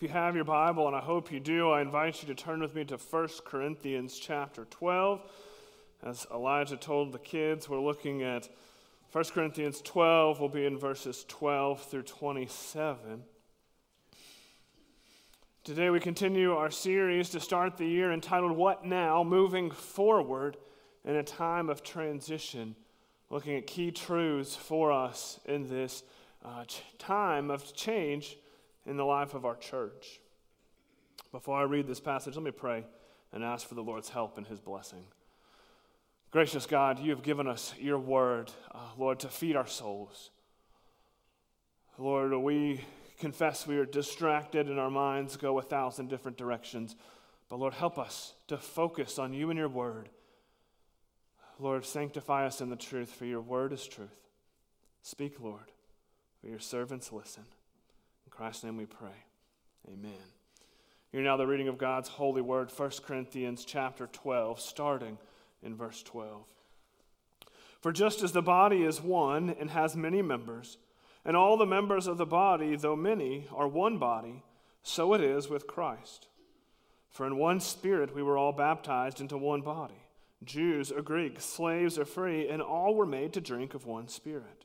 If you have your Bible, and I hope you do, I invite you to turn with me to 1 Corinthians chapter 12. As Elijah told the kids, we're looking at 1 Corinthians 12, we'll be in verses 12 through 27. Today we continue our series to start the year entitled What Now? Moving Forward in a Time of Transition, looking at key truths for us in this uh, time of change in the life of our church. Before I read this passage, let me pray and ask for the Lord's help and his blessing. Gracious God, you have given us your word, uh, Lord, to feed our souls. Lord, we confess we are distracted and our minds go a thousand different directions. But Lord, help us to focus on you and your word. Lord, sanctify us in the truth, for your word is truth. Speak, Lord, for your servants listen. Christ's name we pray. Amen. Hear now the reading of God's holy word, 1 Corinthians chapter 12, starting in verse 12. For just as the body is one and has many members, and all the members of the body, though many, are one body, so it is with Christ. For in one spirit we were all baptized into one body Jews or Greeks, slaves or free, and all were made to drink of one spirit.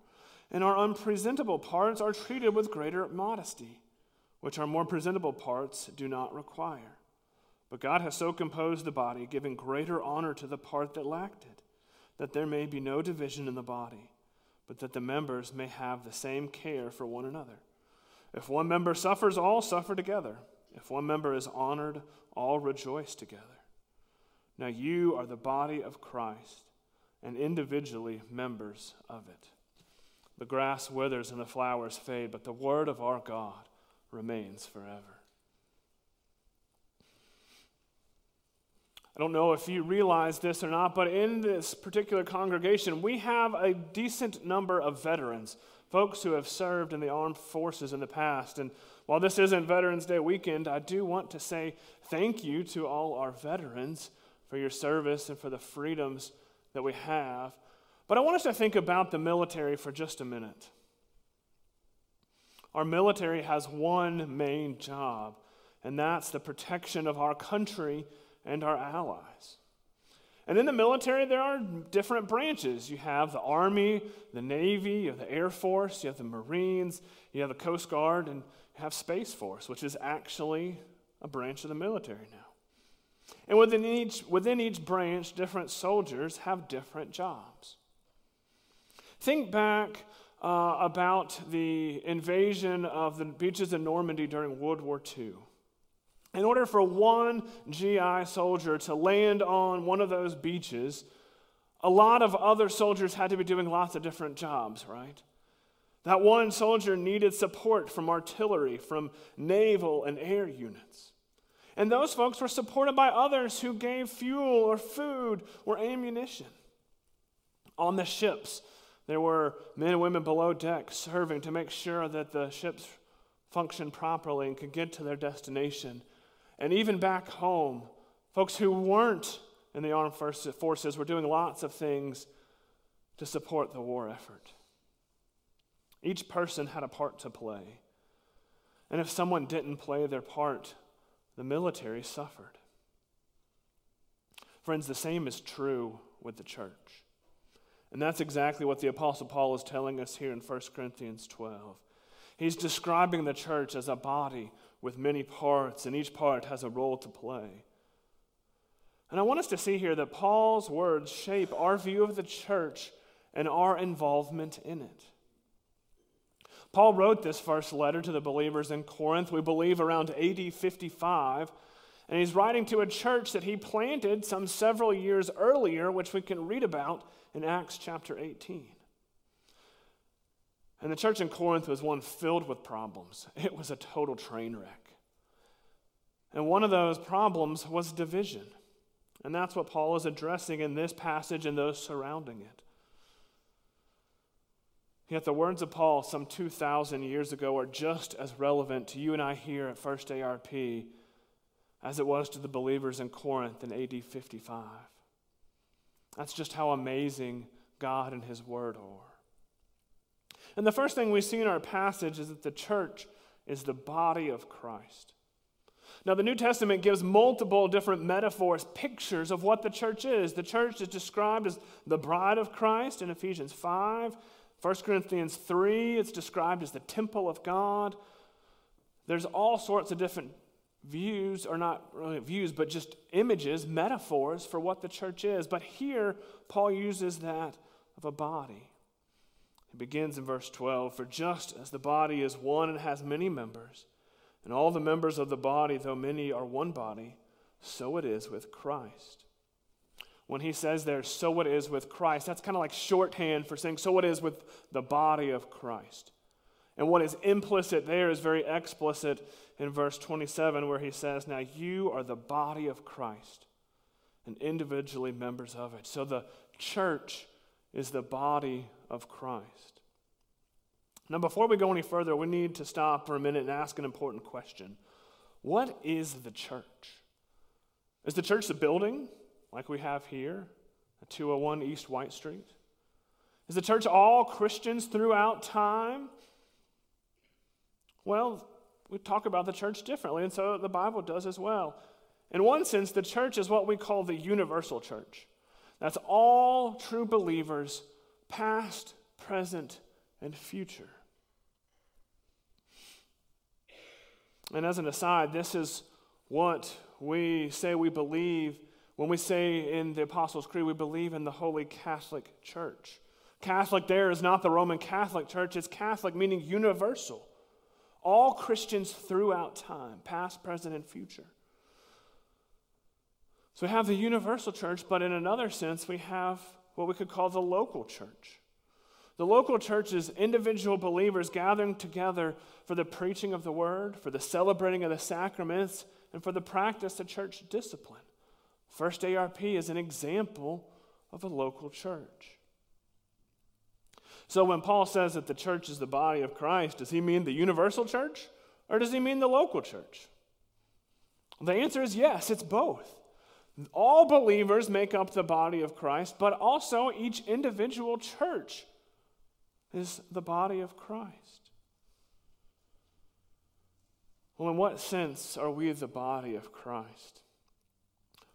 and our unpresentable parts are treated with greater modesty, which our more presentable parts do not require. But God has so composed the body, giving greater honor to the part that lacked it, that there may be no division in the body, but that the members may have the same care for one another. If one member suffers, all suffer together. If one member is honored, all rejoice together. Now you are the body of Christ, and individually members of it. The grass withers and the flowers fade, but the word of our God remains forever. I don't know if you realize this or not, but in this particular congregation, we have a decent number of veterans, folks who have served in the armed forces in the past. And while this isn't Veterans Day weekend, I do want to say thank you to all our veterans for your service and for the freedoms that we have. But I want us to think about the military for just a minute. Our military has one main job, and that's the protection of our country and our allies. And in the military, there are different branches. You have the Army, the Navy, you have the Air Force, you have the Marines, you have the Coast Guard, and you have Space Force, which is actually a branch of the military now. And within each, within each branch, different soldiers have different jobs. Think back uh, about the invasion of the beaches of Normandy during World War II. In order for one GI soldier to land on one of those beaches, a lot of other soldiers had to be doing lots of different jobs, right? That one soldier needed support from artillery, from naval and air units. And those folks were supported by others who gave fuel or food or ammunition. On the ships, there were men and women below deck serving to make sure that the ships functioned properly and could get to their destination. And even back home, folks who weren't in the armed forces were doing lots of things to support the war effort. Each person had a part to play. And if someone didn't play their part, the military suffered. Friends, the same is true with the church. And that's exactly what the Apostle Paul is telling us here in 1 Corinthians 12. He's describing the church as a body with many parts, and each part has a role to play. And I want us to see here that Paul's words shape our view of the church and our involvement in it. Paul wrote this first letter to the believers in Corinth, we believe around AD 55, and he's writing to a church that he planted some several years earlier, which we can read about in Acts chapter 18. And the church in Corinth was one filled with problems. It was a total train wreck. And one of those problems was division. And that's what Paul is addressing in this passage and those surrounding it. Yet the words of Paul some 2,000 years ago are just as relevant to you and I here at First ARP as it was to the believers in Corinth in AD 55. That's just how amazing God and His Word are. And the first thing we see in our passage is that the church is the body of Christ. Now, the New Testament gives multiple different metaphors, pictures of what the church is. The church is described as the bride of Christ in Ephesians 5. 1 Corinthians 3, it's described as the temple of God. There's all sorts of different views, or not really views, but just images, metaphors for what the church is. But here, Paul uses that of a body. It begins in verse 12 For just as the body is one and has many members, and all the members of the body, though many, are one body, so it is with Christ. When he says there, so it is with Christ, that's kind of like shorthand for saying, so it is with the body of Christ. And what is implicit there is very explicit in verse 27, where he says, Now you are the body of Christ and individually members of it. So the church is the body of Christ. Now, before we go any further, we need to stop for a minute and ask an important question What is the church? Is the church the building like we have here at 201 East White Street? Is the church all Christians throughout time? Well, we talk about the church differently, and so the Bible does as well. In one sense, the church is what we call the universal church. That's all true believers, past, present, and future. And as an aside, this is what we say we believe when we say in the Apostles' Creed we believe in the Holy Catholic Church. Catholic there is not the Roman Catholic Church, it's Catholic meaning universal. All Christians throughout time, past, present, and future. So we have the universal church, but in another sense, we have what we could call the local church. The local church is individual believers gathering together for the preaching of the word, for the celebrating of the sacraments, and for the practice of church discipline. First ARP is an example of a local church. So when Paul says that the church is the body of Christ, does he mean the universal church or does he mean the local church? The answer is yes, it's both. All believers make up the body of Christ, but also each individual church is the body of Christ. Well, in what sense are we the body of Christ?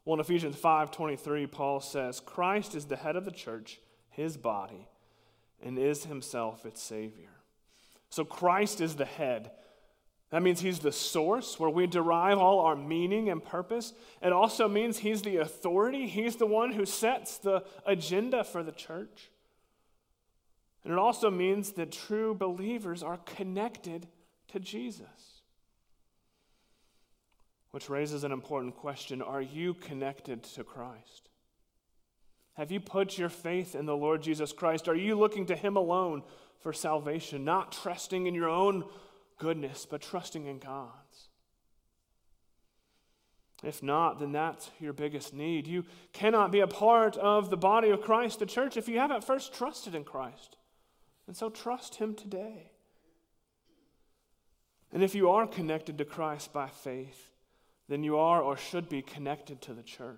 Well, in Ephesians 5:23, Paul says, Christ is the head of the church, his body and is himself its Savior. So Christ is the head. That means he's the source where we derive all our meaning and purpose. It also means he's the authority, he's the one who sets the agenda for the church. And it also means that true believers are connected to Jesus. Which raises an important question Are you connected to Christ? Have you put your faith in the Lord Jesus Christ? Are you looking to Him alone for salvation, not trusting in your own goodness, but trusting in God's? If not, then that's your biggest need. You cannot be a part of the body of Christ, the church, if you haven't first trusted in Christ. And so trust Him today. And if you are connected to Christ by faith, then you are or should be connected to the church.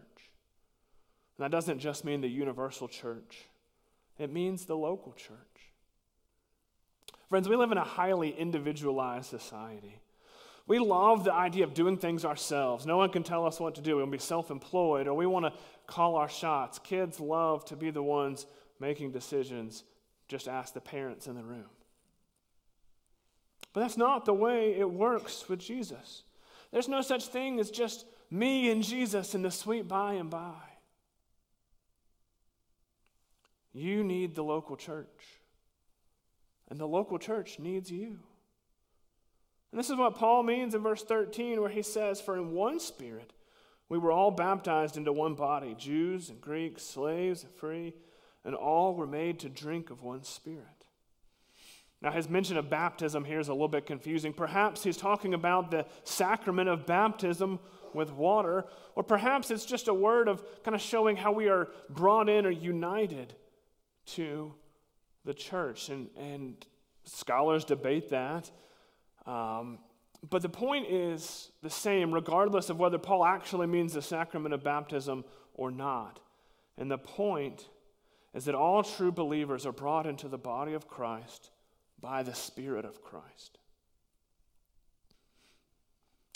And that doesn't just mean the universal church, it means the local church. Friends, we live in a highly individualized society. We love the idea of doing things ourselves. No one can tell us what to do. We want to be self employed or we want to call our shots. Kids love to be the ones making decisions. Just ask the parents in the room. But that's not the way it works with Jesus. There's no such thing as just me and Jesus in the sweet by and by. You need the local church, and the local church needs you. And this is what Paul means in verse 13, where he says, For in one spirit we were all baptized into one body, Jews and Greeks, slaves and free, and all were made to drink of one spirit. Now, his mention of baptism here is a little bit confusing. Perhaps he's talking about the sacrament of baptism with water, or perhaps it's just a word of kind of showing how we are brought in or united to the church. And, and scholars debate that. Um, but the point is the same, regardless of whether Paul actually means the sacrament of baptism or not. And the point is that all true believers are brought into the body of Christ by the Spirit of Christ.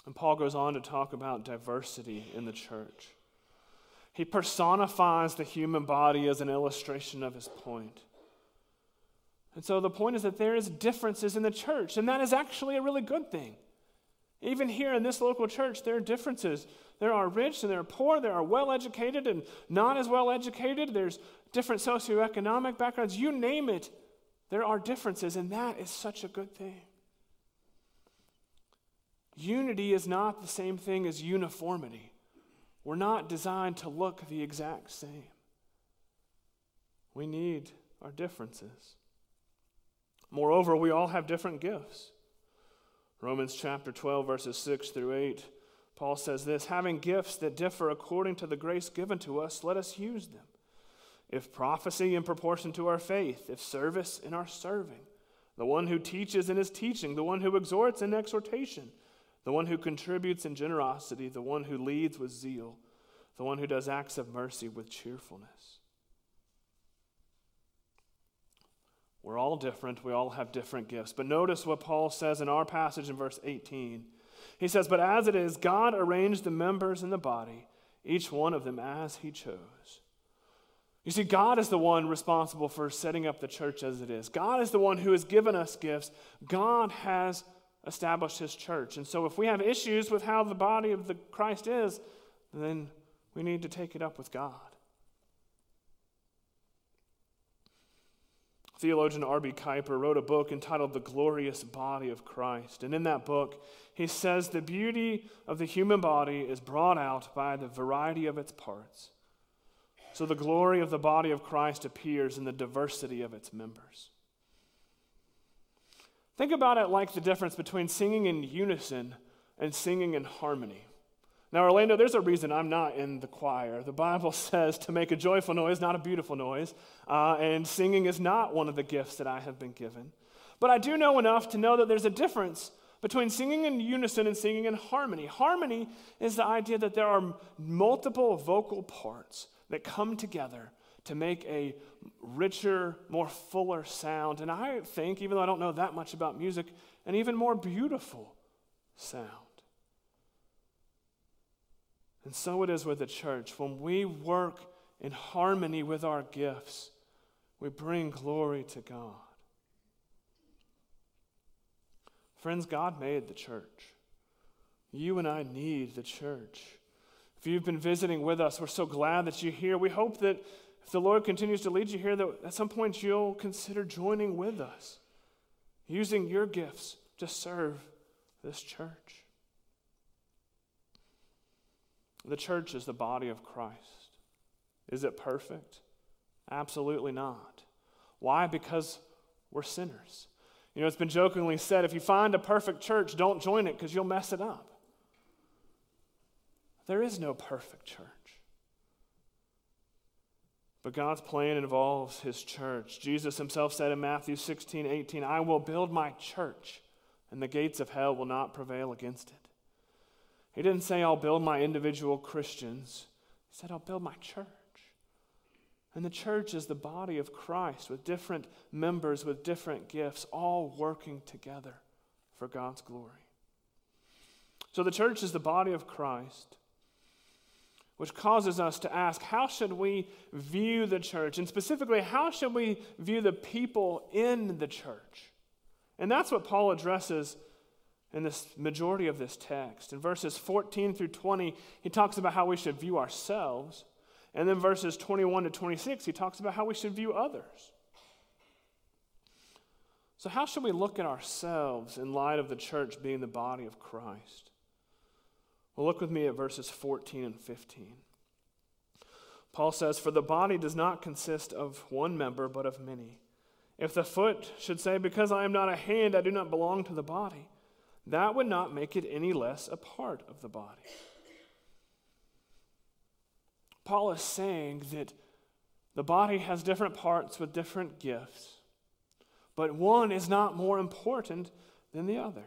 And Paul goes on to talk about diversity in the church. He personifies the human body as an illustration of his point. And so the point is that there is differences in the church, and that is actually a really good thing. Even here in this local church, there are differences. There are rich and there are poor. There are well educated and not as well educated. There's different socioeconomic backgrounds. You name it, there are differences, and that is such a good thing. Unity is not the same thing as uniformity. We're not designed to look the exact same. We need our differences. Moreover, we all have different gifts. Romans chapter 12, verses 6 through 8, Paul says this Having gifts that differ according to the grace given to us, let us use them. If prophecy in proportion to our faith, if service in our serving, the one who teaches in his teaching, the one who exhorts in exhortation, the one who contributes in generosity, the one who leads with zeal, the one who does acts of mercy with cheerfulness. We're all different. We all have different gifts. But notice what Paul says in our passage in verse 18. He says, But as it is, God arranged the members in the body, each one of them as he chose. You see, God is the one responsible for setting up the church as it is. God is the one who has given us gifts. God has established his church. And so if we have issues with how the body of the Christ is, then we need to take it up with God. Theologian R.B. Kuiper wrote a book entitled The Glorious Body of Christ. And in that book, he says the beauty of the human body is brought out by the variety of its parts. So the glory of the body of Christ appears in the diversity of its members. Think about it like the difference between singing in unison and singing in harmony. Now, Orlando, there's a reason I'm not in the choir. The Bible says to make a joyful noise, not a beautiful noise, uh, and singing is not one of the gifts that I have been given. But I do know enough to know that there's a difference between singing in unison and singing in harmony. Harmony is the idea that there are multiple vocal parts that come together to make a richer, more fuller sound. And I think, even though I don't know that much about music, an even more beautiful sound. And so it is with the church. When we work in harmony with our gifts, we bring glory to God. Friends, God made the church. You and I need the church. If you've been visiting with us, we're so glad that you're here. We hope that if the Lord continues to lead you here, that at some point you'll consider joining with us, using your gifts to serve this church. The church is the body of Christ. Is it perfect? Absolutely not. Why? Because we're sinners. You know, it's been jokingly said if you find a perfect church, don't join it because you'll mess it up. There is no perfect church. But God's plan involves his church. Jesus himself said in Matthew 16, 18, I will build my church, and the gates of hell will not prevail against it. He didn't say, I'll build my individual Christians. He said, I'll build my church. And the church is the body of Christ with different members with different gifts, all working together for God's glory. So the church is the body of Christ, which causes us to ask how should we view the church? And specifically, how should we view the people in the church? And that's what Paul addresses in this majority of this text. In verses 14 through 20, he talks about how we should view ourselves. And then verses 21 to 26, he talks about how we should view others. So, how should we look at ourselves in light of the church being the body of Christ? Well, look with me at verses 14 and 15. Paul says, For the body does not consist of one member, but of many. If the foot should say, Because I am not a hand, I do not belong to the body, that would not make it any less a part of the body. Paul is saying that the body has different parts with different gifts, but one is not more important than the other.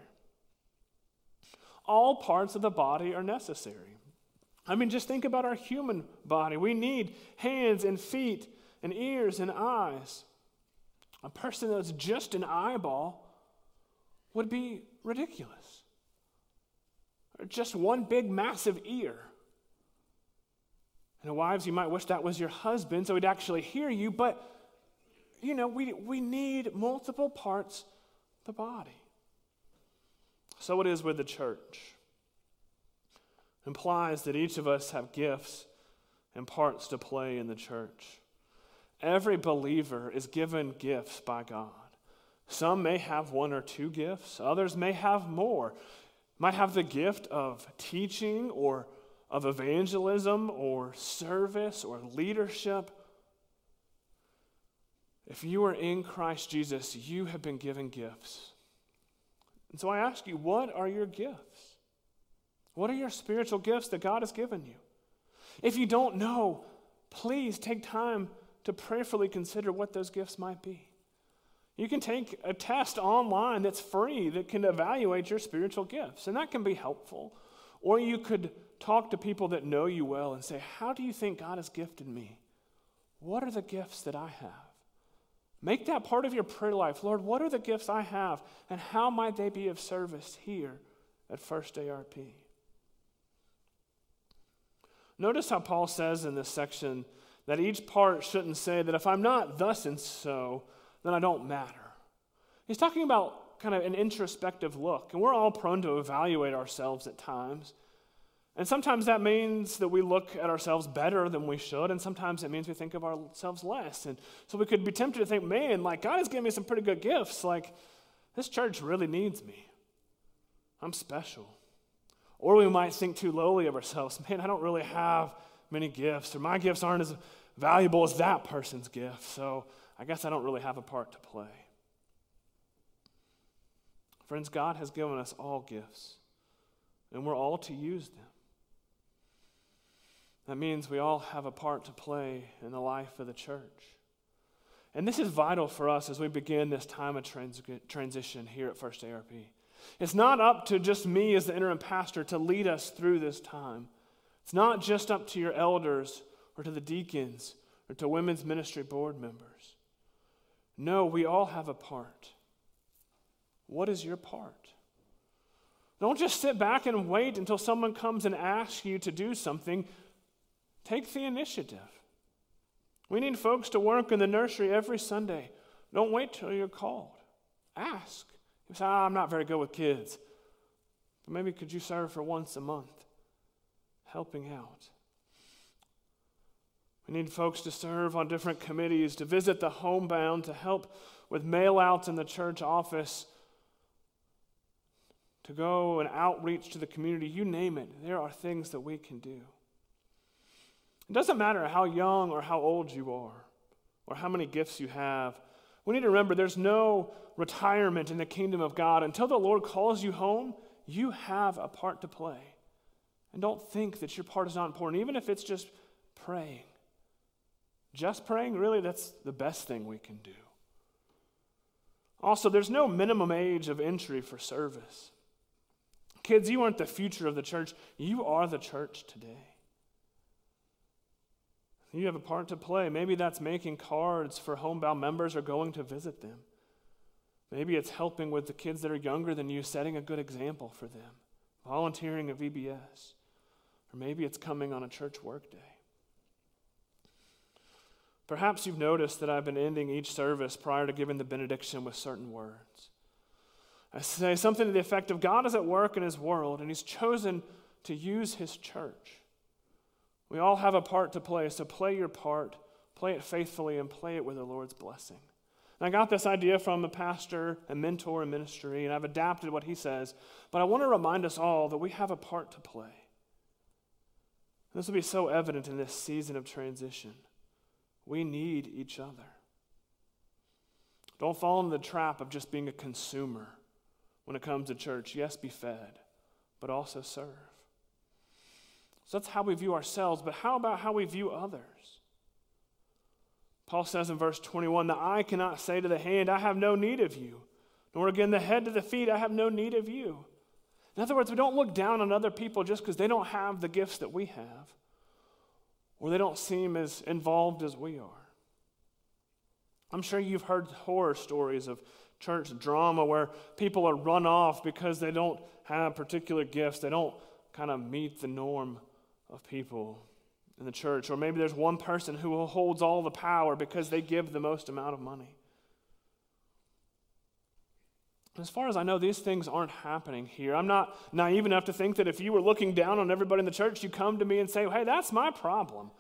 All parts of the body are necessary. I mean, just think about our human body. We need hands and feet and ears and eyes. A person that's just an eyeball would be ridiculous. Or just one big, massive ear. And wives, you might wish that was your husband so he'd actually hear you, but you know, we, we need multiple parts the body. So it is with the church. It implies that each of us have gifts and parts to play in the church. Every believer is given gifts by God. Some may have one or two gifts, others may have more. Might have the gift of teaching or of evangelism or service or leadership. If you are in Christ Jesus, you have been given gifts. And so I ask you, what are your gifts? What are your spiritual gifts that God has given you? If you don't know, please take time to prayerfully consider what those gifts might be. You can take a test online that's free that can evaluate your spiritual gifts, and that can be helpful. Or you could talk to people that know you well and say, How do you think God has gifted me? What are the gifts that I have? Make that part of your prayer life. Lord, what are the gifts I have, and how might they be of service here at First ARP? Notice how Paul says in this section that each part shouldn't say that if I'm not thus and so, then I don't matter. He's talking about kind of an introspective look, and we're all prone to evaluate ourselves at times. And sometimes that means that we look at ourselves better than we should, and sometimes it means we think of ourselves less. And so we could be tempted to think, man, like God has given me some pretty good gifts. Like this church really needs me. I'm special. Or we might think too lowly of ourselves, man, I don't really have many gifts, or my gifts aren't as valuable as that person's gift. So I guess I don't really have a part to play. Friends, God has given us all gifts, and we're all to use them. That means we all have a part to play in the life of the church. And this is vital for us as we begin this time of trans- transition here at First ARP. It's not up to just me as the interim pastor to lead us through this time. It's not just up to your elders or to the deacons or to women's ministry board members. No, we all have a part. What is your part? Don't just sit back and wait until someone comes and asks you to do something. Take the initiative. We need folks to work in the nursery every Sunday. Don't wait till you're called. Ask. You say, oh, I'm not very good with kids. But maybe could you serve for once a month? Helping out. We need folks to serve on different committees, to visit the homebound, to help with mail outs in the church office, to go and outreach to the community. You name it. There are things that we can do. It doesn't matter how young or how old you are or how many gifts you have. We need to remember there's no retirement in the kingdom of God. Until the Lord calls you home, you have a part to play. And don't think that your part is not important, even if it's just praying. Just praying, really, that's the best thing we can do. Also, there's no minimum age of entry for service. Kids, you aren't the future of the church, you are the church today. You have a part to play. Maybe that's making cards for homebound members or going to visit them. Maybe it's helping with the kids that are younger than you, setting a good example for them, volunteering at VBS. Or maybe it's coming on a church workday. Perhaps you've noticed that I've been ending each service prior to giving the benediction with certain words. I say something to the effect of God is at work in his world and he's chosen to use his church. We all have a part to play, so play your part, play it faithfully, and play it with the Lord's blessing. And I got this idea from a pastor and mentor in ministry, and I've adapted what he says, but I want to remind us all that we have a part to play. This will be so evident in this season of transition. We need each other. Don't fall into the trap of just being a consumer when it comes to church. Yes, be fed, but also serve. So that's how we view ourselves, but how about how we view others? Paul says in verse 21 the eye cannot say to the hand, I have no need of you, nor again the head to the feet, I have no need of you. In other words, we don't look down on other people just because they don't have the gifts that we have, or they don't seem as involved as we are. I'm sure you've heard horror stories of church drama where people are run off because they don't have particular gifts. They don't kind of meet the norm of people in the church. Or maybe there's one person who holds all the power because they give the most amount of money. As far as I know, these things aren't happening here. I'm not naive enough to think that if you were looking down on everybody in the church, you come to me and say, hey, that's my problem.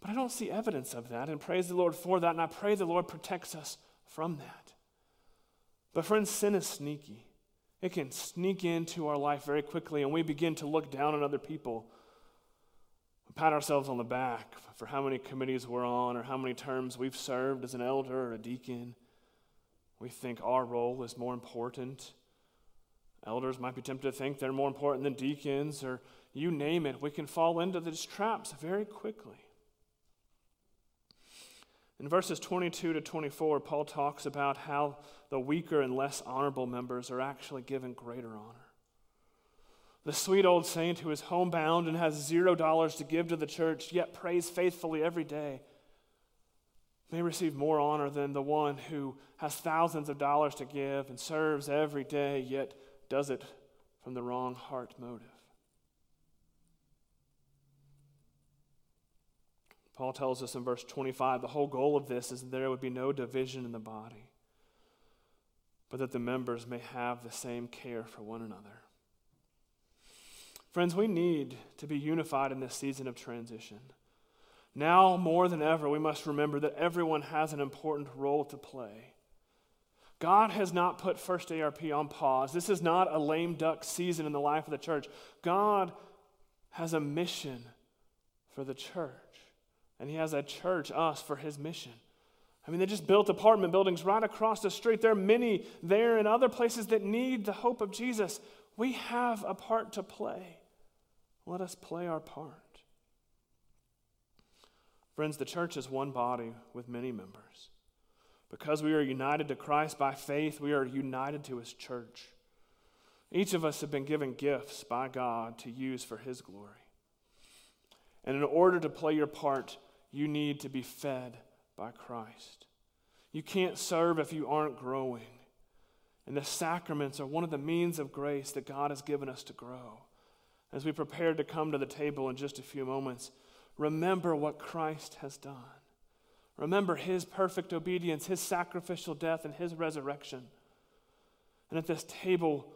But I don't see evidence of that, and praise the Lord for that, and I pray the Lord protects us from that. But, friends, sin is sneaky. It can sneak into our life very quickly, and we begin to look down on other people. We pat ourselves on the back for how many committees we're on or how many terms we've served as an elder or a deacon. We think our role is more important. Elders might be tempted to think they're more important than deacons, or you name it. We can fall into these traps very quickly. In verses 22 to 24, Paul talks about how the weaker and less honorable members are actually given greater honor. The sweet old saint who is homebound and has zero dollars to give to the church, yet prays faithfully every day, may receive more honor than the one who has thousands of dollars to give and serves every day, yet does it from the wrong heart motive. Paul tells us in verse 25 the whole goal of this is that there would be no division in the body, but that the members may have the same care for one another. Friends, we need to be unified in this season of transition. Now, more than ever, we must remember that everyone has an important role to play. God has not put First ARP on pause. This is not a lame duck season in the life of the church. God has a mission for the church. And he has a church, us, for his mission. I mean, they just built apartment buildings right across the street. There are many there and other places that need the hope of Jesus. We have a part to play. Let us play our part. Friends, the church is one body with many members. Because we are united to Christ by faith, we are united to his church. Each of us have been given gifts by God to use for his glory. And in order to play your part, you need to be fed by Christ. You can't serve if you aren't growing. And the sacraments are one of the means of grace that God has given us to grow. As we prepare to come to the table in just a few moments, remember what Christ has done. Remember his perfect obedience, his sacrificial death, and his resurrection. And at this table,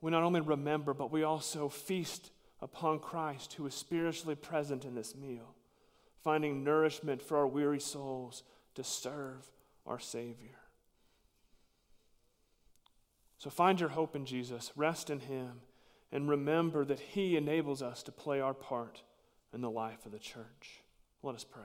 we not only remember, but we also feast upon Christ who is spiritually present in this meal finding nourishment for our weary souls to serve our Savior. So find your hope in Jesus, rest in Him, and remember that He enables us to play our part in the life of the church. Let us pray.